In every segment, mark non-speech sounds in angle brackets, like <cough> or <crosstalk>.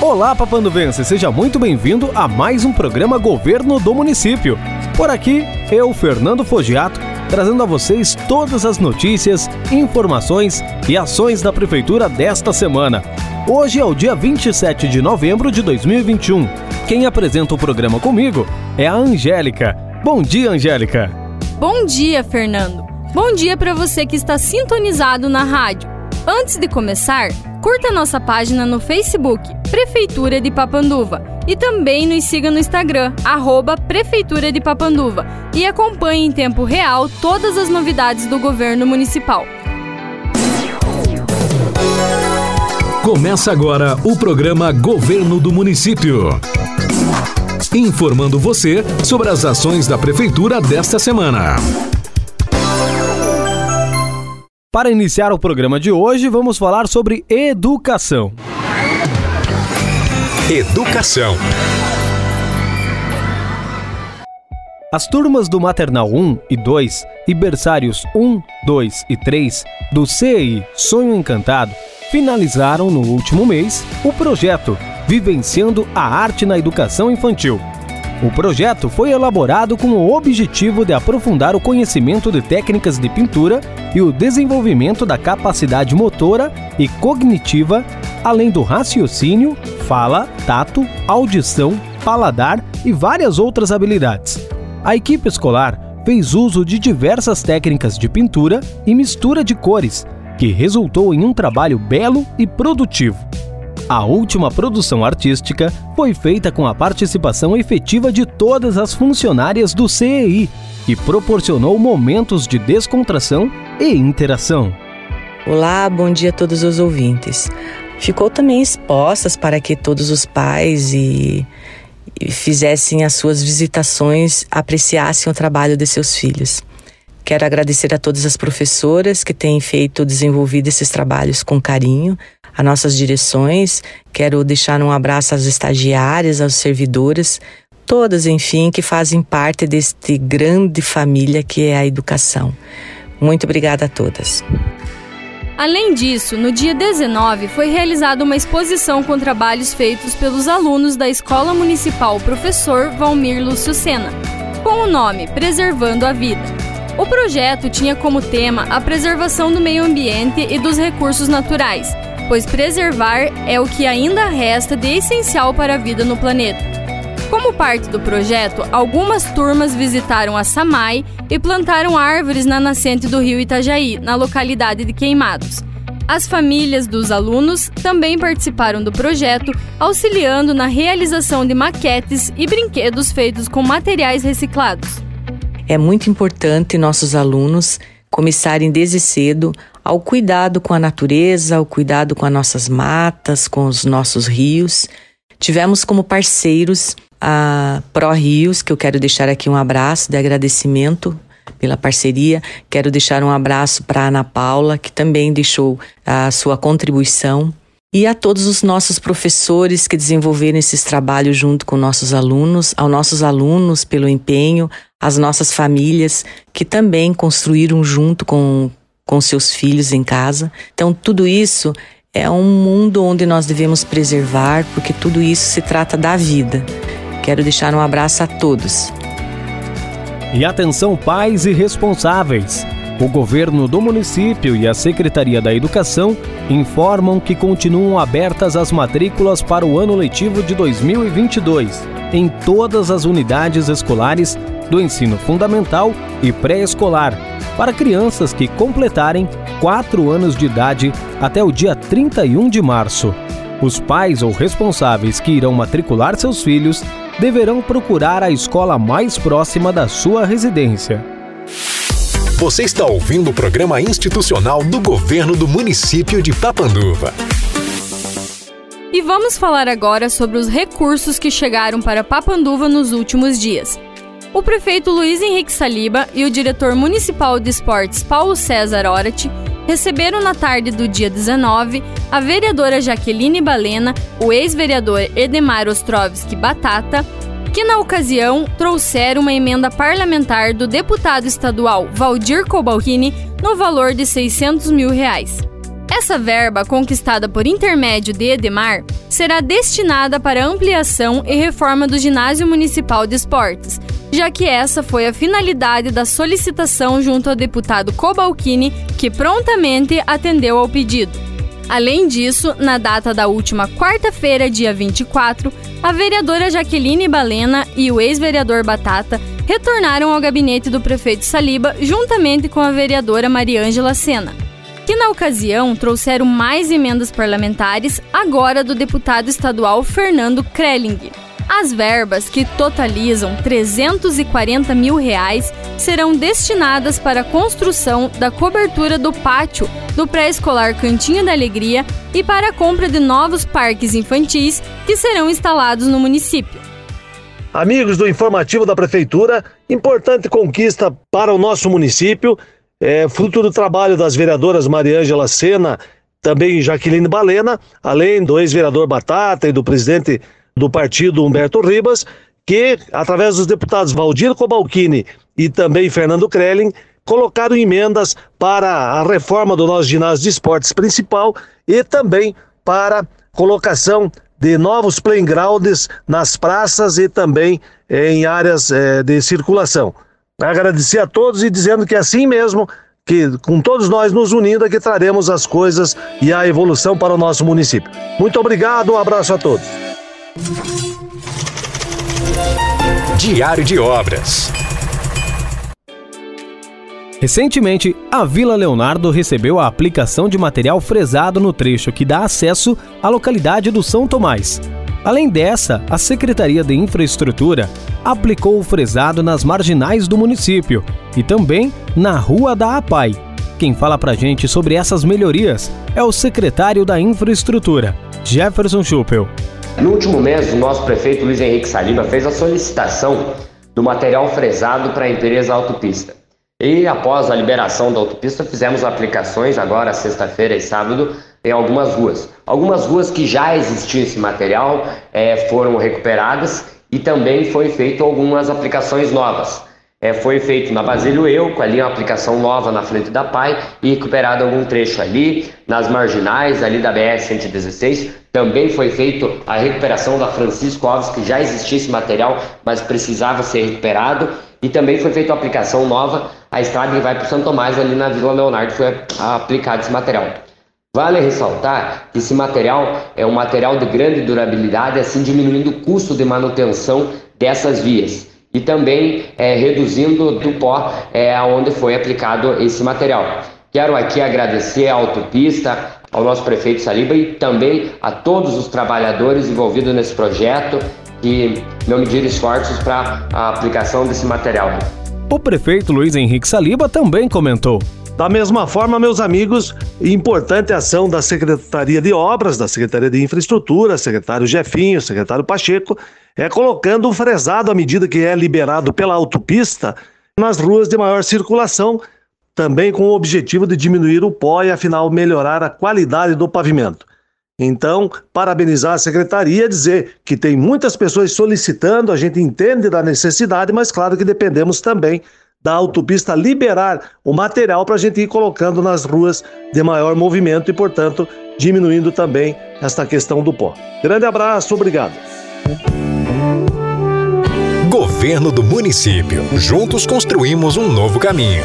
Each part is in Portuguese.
Olá, papanduvense, seja muito bem-vindo a mais um programa Governo do Município. Por aqui, eu, Fernando Fogiato, trazendo a vocês todas as notícias, informações e ações da Prefeitura desta semana. Hoje é o dia 27 de novembro de 2021. Quem apresenta o programa comigo é a Angélica. Bom dia, Angélica. Bom dia, Fernando. Bom dia para você que está sintonizado na rádio. Antes de começar, curta nossa página no Facebook, Prefeitura de Papanduva, e também nos siga no Instagram, arroba Prefeitura de Papanduva, e acompanhe em tempo real todas as novidades do governo municipal. Começa agora o programa Governo do Município. Informando você sobre as ações da Prefeitura desta semana. Para iniciar o programa de hoje, vamos falar sobre educação. Educação. As turmas do Maternal 1 e 2 e berçários 1, 2 e 3 do CEI Sonho Encantado finalizaram no último mês o projeto Vivenciando a Arte na Educação Infantil o projeto foi elaborado com o objetivo de aprofundar o conhecimento de técnicas de pintura e o desenvolvimento da capacidade motora e cognitiva, além do raciocínio, fala, tato, audição, paladar e várias outras habilidades. A equipe escolar fez uso de diversas técnicas de pintura e mistura de cores, que resultou em um trabalho belo e produtivo. A última produção artística foi feita com a participação efetiva de todas as funcionárias do CEI e proporcionou momentos de descontração e interação. Olá, bom dia a todos os ouvintes. Ficou também expostas para que todos os pais e, e fizessem as suas visitações, apreciassem o trabalho de seus filhos. Quero agradecer a todas as professoras que têm feito, desenvolvido esses trabalhos com carinho, as nossas direções. Quero deixar um abraço às estagiárias, às servidoras, todas, enfim, que fazem parte deste grande família que é a educação. Muito obrigada a todas. Além disso, no dia 19 foi realizada uma exposição com trabalhos feitos pelos alunos da Escola Municipal Professor Valmir Lúcio Sena, com o nome Preservando a Vida. O projeto tinha como tema a preservação do meio ambiente e dos recursos naturais, pois preservar é o que ainda resta de essencial para a vida no planeta. Como parte do projeto, algumas turmas visitaram a Samai e plantaram árvores na nascente do rio Itajaí, na localidade de Queimados. As famílias dos alunos também participaram do projeto, auxiliando na realização de maquetes e brinquedos feitos com materiais reciclados. É muito importante nossos alunos começarem desde cedo ao cuidado com a natureza, ao cuidado com as nossas matas, com os nossos rios. Tivemos como parceiros a Pro Rios, que eu quero deixar aqui um abraço de agradecimento pela parceria. Quero deixar um abraço para Ana Paula, que também deixou a sua contribuição. E a todos os nossos professores que desenvolveram esses trabalhos junto com nossos alunos, aos nossos alunos pelo empenho, às nossas famílias que também construíram junto com, com seus filhos em casa. Então, tudo isso é um mundo onde nós devemos preservar, porque tudo isso se trata da vida. Quero deixar um abraço a todos. E atenção, pais e responsáveis. O governo do município e a Secretaria da Educação informam que continuam abertas as matrículas para o ano letivo de 2022 em todas as unidades escolares do ensino fundamental e pré-escolar para crianças que completarem 4 anos de idade até o dia 31 de março. Os pais ou responsáveis que irão matricular seus filhos deverão procurar a escola mais próxima da sua residência. Você está ouvindo o programa institucional do governo do município de Papanduva. E vamos falar agora sobre os recursos que chegaram para Papanduva nos últimos dias. O prefeito Luiz Henrique Saliba e o diretor municipal de esportes Paulo César Orati receberam na tarde do dia 19 a vereadora Jaqueline Balena, o ex-vereador Edemar Ostrovski Batata, que na ocasião trouxeram uma emenda parlamentar do deputado estadual Valdir Cobalcini no valor de 600 mil reais. Essa verba, conquistada por intermédio de Edemar, será destinada para ampliação e reforma do Ginásio Municipal de Esportes, já que essa foi a finalidade da solicitação junto ao deputado Cobalcini, que prontamente atendeu ao pedido. Além disso, na data da última quarta-feira, dia 24, a vereadora Jaqueline Balena e o ex-vereador Batata retornaram ao gabinete do prefeito Saliba juntamente com a vereadora Mariângela Sena, que na ocasião trouxeram mais emendas parlamentares, agora do deputado estadual Fernando Krelling. As verbas, que totalizam 340 mil reais, serão destinadas para a construção da cobertura do pátio do pré-escolar Cantinho da Alegria e para a compra de novos parques infantis que serão instalados no município. Amigos do informativo da Prefeitura, importante conquista para o nosso município, é, fruto do trabalho das vereadoras Mariângela Sena, também Jaqueline Balena, além do ex-vereador Batata e do presidente do partido Humberto Ribas, que, através dos deputados Valdir Cobalcini e também Fernando Krelling, colocaram emendas para a reforma do nosso ginásio de esportes principal e também para colocação de novos playgrounds nas praças e também em áreas eh, de circulação. Agradecer a todos e dizendo que assim mesmo, que com todos nós nos unindo é que traremos as coisas e a evolução para o nosso município. Muito obrigado, um abraço a todos. Diário de Obras. Recentemente, a Vila Leonardo recebeu a aplicação de material fresado no trecho que dá acesso à localidade do São Tomás. Além dessa, a Secretaria de Infraestrutura aplicou o fresado nas marginais do município e também na Rua da APAI. Quem fala pra gente sobre essas melhorias é o secretário da Infraestrutura, Jefferson Schuppel. No último mês, o nosso prefeito Luiz Henrique Saliba fez a solicitação do material fresado para a empresa Autopista. E após a liberação da autopista, fizemos aplicações agora, sexta-feira e sábado, em algumas ruas. Algumas ruas que já existia esse material é, foram recuperadas e também foi feito algumas aplicações novas. É, foi feito na Basílio Euco, ali uma aplicação nova na frente da PAI e recuperado algum trecho ali, nas marginais ali da BR-116. Também foi feito a recuperação da Francisco Alves, que já existia esse material, mas precisava ser recuperado. E também foi feita a aplicação nova, a estrada que vai para Santo Tomás, ali na Vila Leonardo, foi aplicado esse material. Vale ressaltar que esse material é um material de grande durabilidade, assim diminuindo o custo de manutenção dessas vias e também é, reduzindo do pó é, onde foi aplicado esse material. Quero aqui agradecer à autopista, ao nosso prefeito Saliba e também a todos os trabalhadores envolvidos nesse projeto que não mediram esforços para a aplicação desse material. O prefeito Luiz Henrique Saliba também comentou. Da mesma forma, meus amigos, importante ação da Secretaria de Obras, da Secretaria de Infraestrutura, secretário Jefinho, secretário Pacheco, é colocando o fresado à medida que é liberado pela autopista nas ruas de maior circulação, também com o objetivo de diminuir o pó e, afinal, melhorar a qualidade do pavimento. Então, parabenizar a secretaria, dizer que tem muitas pessoas solicitando, a gente entende da necessidade, mas claro que dependemos também da autopista liberar o material para a gente ir colocando nas ruas de maior movimento e, portanto, diminuindo também esta questão do pó. Grande abraço, obrigado. Governo do Município. Juntos construímos um novo caminho.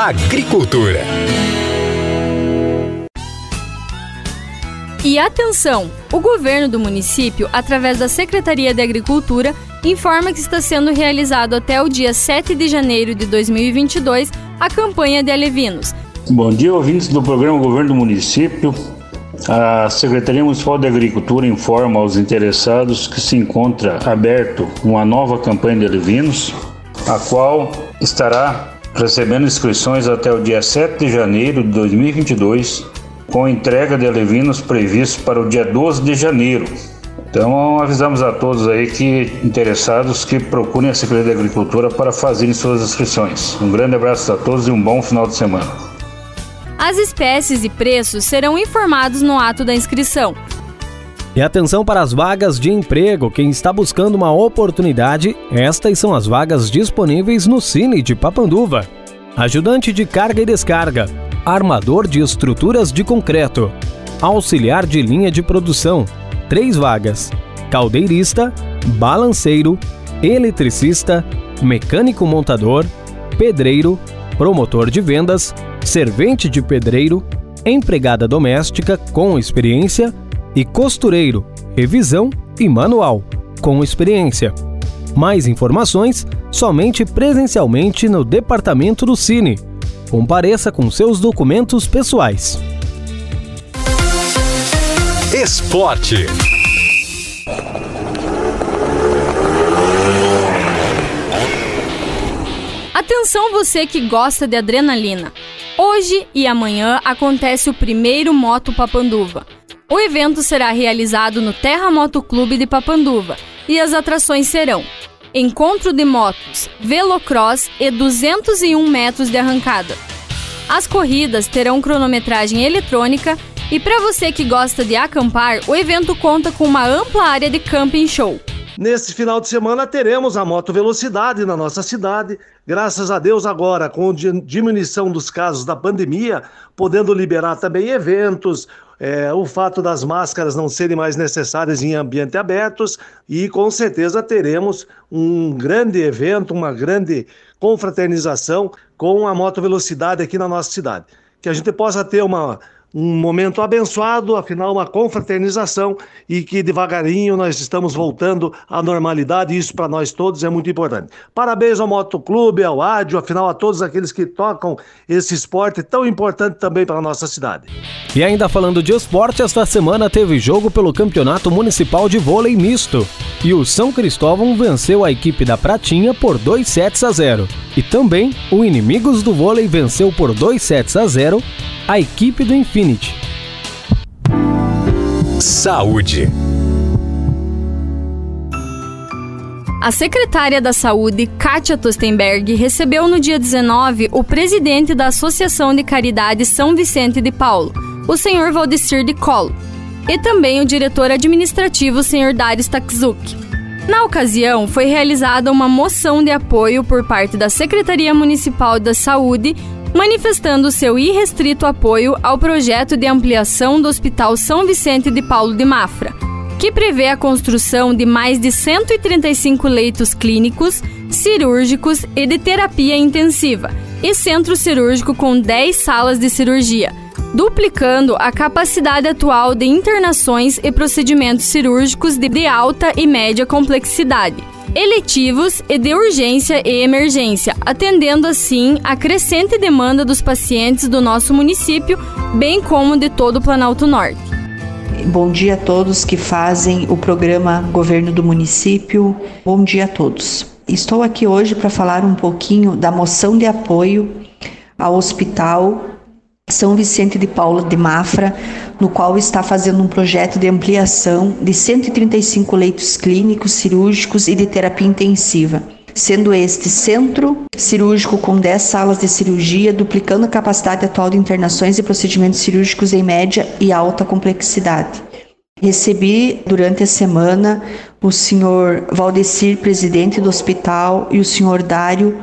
Agricultura. E atenção! O governo do município, através da Secretaria de Agricultura, informa que está sendo realizado até o dia 7 de janeiro de 2022 a campanha de alevinos. Bom dia, ouvintes do programa Governo do Município. A Secretaria Municipal de Agricultura informa aos interessados que se encontra aberto uma nova campanha de alevinos, a qual estará recebendo inscrições até o dia 7 de janeiro de 2022 com entrega de alevinos previsto para o dia 12 de janeiro. Então avisamos a todos aí que interessados que procurem a Secretaria de Agricultura para fazerem suas inscrições. Um grande abraço a todos e um bom final de semana. As espécies e preços serão informados no ato da inscrição. E atenção para as vagas de emprego. Quem está buscando uma oportunidade, estas são as vagas disponíveis no Cine de Papanduva. Ajudante de carga e descarga, armador de estruturas de concreto, auxiliar de linha de produção, três vagas, caldeirista, balanceiro, eletricista, mecânico montador, pedreiro, promotor de vendas, servente de pedreiro, empregada doméstica com experiência e costureiro, revisão e manual, com experiência. Mais informações somente presencialmente no departamento do Cine. Compareça com seus documentos pessoais. Esporte. Atenção você que gosta de adrenalina. Hoje e amanhã acontece o primeiro Moto Papanduva. O evento será realizado no Terra Moto Clube de Papanduva e as atrações serão encontro de motos, velocross e 201 metros de arrancada. As corridas terão cronometragem eletrônica e para você que gosta de acampar, o evento conta com uma ampla área de camping show. Nesse final de semana teremos a moto velocidade na nossa cidade, graças a Deus agora com diminuição dos casos da pandemia, podendo liberar também eventos, é, o fato das máscaras não serem mais necessárias em ambientes abertos e com certeza teremos um grande evento, uma grande confraternização com a moto velocidade aqui na nossa cidade. Que a gente possa ter uma um momento abençoado, afinal, uma confraternização e que devagarinho nós estamos voltando à normalidade, e isso para nós todos é muito importante. Parabéns ao Motoclube, ao Ádio, afinal, a todos aqueles que tocam esse esporte tão importante também para a nossa cidade. E ainda falando de esporte, esta semana teve jogo pelo Campeonato Municipal de Vôlei Misto. E o São Cristóvão venceu a equipe da Pratinha por 2 sets a 0. E também o Inimigos do Vôlei venceu por 2 sets a 0 a equipe do Infinity. Saúde. A secretária da Saúde, Kátia Tostenberg, recebeu no dia 19 o presidente da Associação de Caridade São Vicente de Paulo, o senhor Valdecir de Colo, e também o diretor administrativo, o senhor Darius Takzuk. Na ocasião, foi realizada uma moção de apoio por parte da Secretaria Municipal da Saúde manifestando seu irrestrito apoio ao projeto de ampliação do Hospital São Vicente de Paulo de Mafra, que prevê a construção de mais de 135 leitos clínicos, cirúrgicos e de terapia intensiva, e centro cirúrgico com 10 salas de cirurgia, duplicando a capacidade atual de internações e procedimentos cirúrgicos de alta e média complexidade eletivos e de urgência e emergência, atendendo assim a crescente demanda dos pacientes do nosso município, bem como de todo o Planalto Norte. Bom dia a todos que fazem o programa Governo do Município. Bom dia a todos. Estou aqui hoje para falar um pouquinho da moção de apoio ao Hospital São Vicente de Paula de Mafra, no qual está fazendo um projeto de ampliação de 135 leitos clínicos, cirúrgicos e de terapia intensiva, sendo este centro cirúrgico com 10 salas de cirurgia, duplicando a capacidade atual de internações e procedimentos cirúrgicos em média e alta complexidade. Recebi durante a semana o senhor Valdecir, presidente do hospital, e o senhor Dário,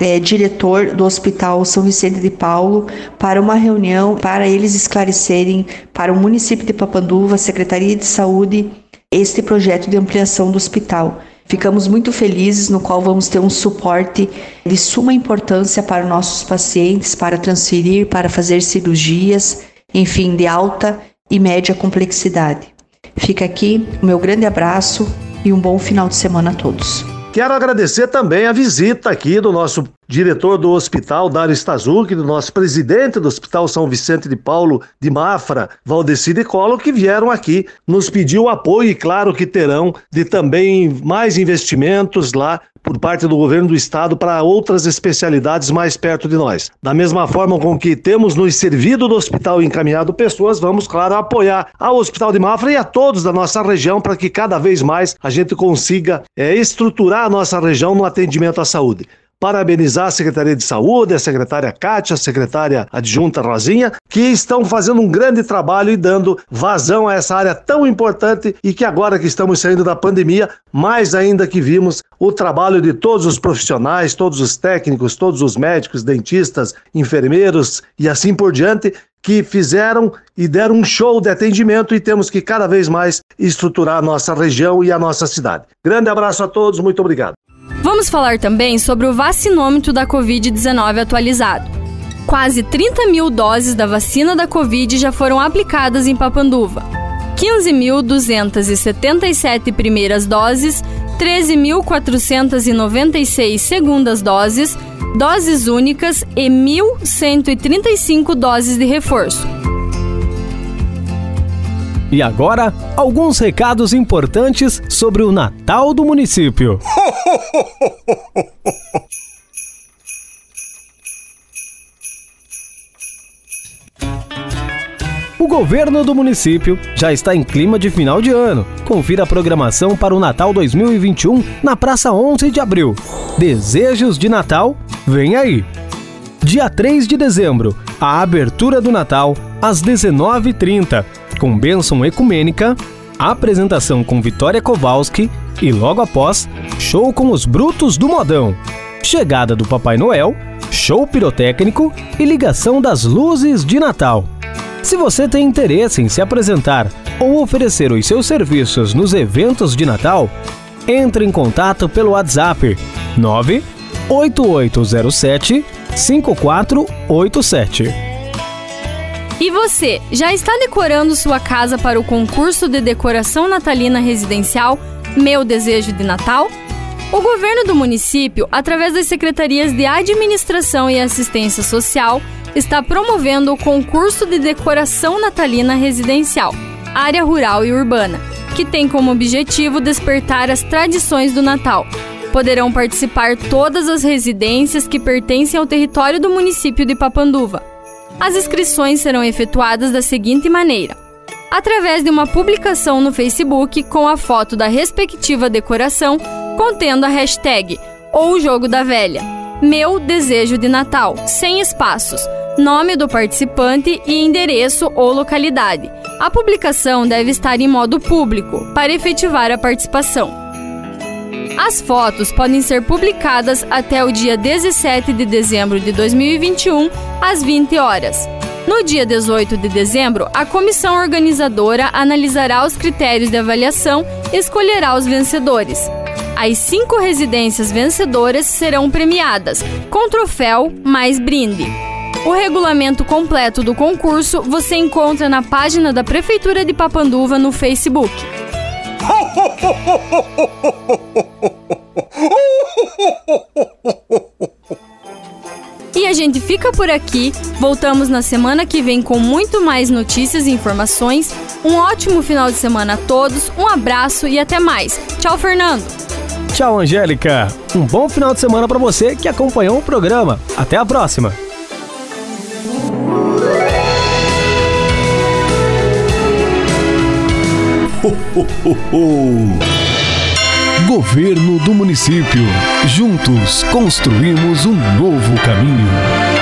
é, diretor do Hospital São Vicente de Paulo para uma reunião para eles esclarecerem para o município de Papanduva, Secretaria de Saúde, este projeto de ampliação do hospital. Ficamos muito felizes, no qual vamos ter um suporte de suma importância para nossos pacientes, para transferir, para fazer cirurgias, enfim, de alta e média complexidade. Fica aqui o meu grande abraço e um bom final de semana a todos. Quero agradecer também a visita aqui do nosso diretor do hospital, Dário Stazuc, do nosso presidente do Hospital São Vicente de Paulo de Mafra, Valdeci de Colo, que vieram aqui nos pedir o apoio e claro que terão de também mais investimentos lá por parte do governo do estado para outras especialidades mais perto de nós. Da mesma forma com que temos nos servido do hospital e encaminhado pessoas, vamos, claro, apoiar ao Hospital de Mafra e a todos da nossa região para que cada vez mais a gente consiga é, estruturar a nossa região no atendimento à saúde. Parabenizar a Secretaria de Saúde, a secretária Kátia, a secretária adjunta Rosinha, que estão fazendo um grande trabalho e dando vazão a essa área tão importante e que agora que estamos saindo da pandemia, mais ainda que vimos o trabalho de todos os profissionais, todos os técnicos, todos os médicos, dentistas, enfermeiros e assim por diante, que fizeram e deram um show de atendimento e temos que cada vez mais estruturar a nossa região e a nossa cidade. Grande abraço a todos, muito obrigado. Vamos falar também sobre o vacinômetro da Covid-19 atualizado. Quase 30 mil doses da vacina da Covid já foram aplicadas em Papanduva. 15.277 primeiras doses, 13.496 segundas doses, doses únicas e 1.135 doses de reforço. E agora, alguns recados importantes sobre o Natal do município. <laughs> <laughs> O governo do município já está em clima de final de ano. Confira a programação para o Natal 2021 na Praça 11 de Abril. Desejos de Natal, vem aí! Dia 3 de dezembro, a abertura do Natal às 19h30, com bênção ecumênica, apresentação com Vitória Kowalski e logo após, show com os Brutos do Modão. Chegada do Papai Noel, show pirotécnico e ligação das luzes de Natal. Se você tem interesse em se apresentar ou oferecer os seus serviços nos eventos de Natal, entre em contato pelo WhatsApp 98807 5487. E você, já está decorando sua casa para o concurso de decoração natalina residencial Meu Desejo de Natal? O governo do município, através das secretarias de Administração e Assistência Social, está promovendo o concurso de decoração natalina residencial, área rural e urbana, que tem como objetivo despertar as tradições do Natal. Poderão participar todas as residências que pertencem ao território do município de Papanduva. As inscrições serão efetuadas da seguinte maneira: através de uma publicação no Facebook com a foto da respectiva decoração contendo a hashtag ou jogo da velha, meu desejo de Natal, sem espaços, nome do participante e endereço ou localidade. A publicação deve estar em modo público para efetivar a participação. As fotos podem ser publicadas até o dia 17 de dezembro de 2021, às 20 horas. No dia 18 de dezembro, a comissão organizadora analisará os critérios de avaliação e escolherá os vencedores. As cinco residências vencedoras serão premiadas, com troféu mais brinde. O regulamento completo do concurso você encontra na página da Prefeitura de Papanduva no Facebook. E a gente fica por aqui. Voltamos na semana que vem com muito mais notícias e informações. Um ótimo final de semana a todos. Um abraço e até mais. Tchau, Fernando. Tchau, Angélica. Um bom final de semana para você que acompanhou o programa. Até a próxima. Governo do Município. Juntos construímos um novo caminho.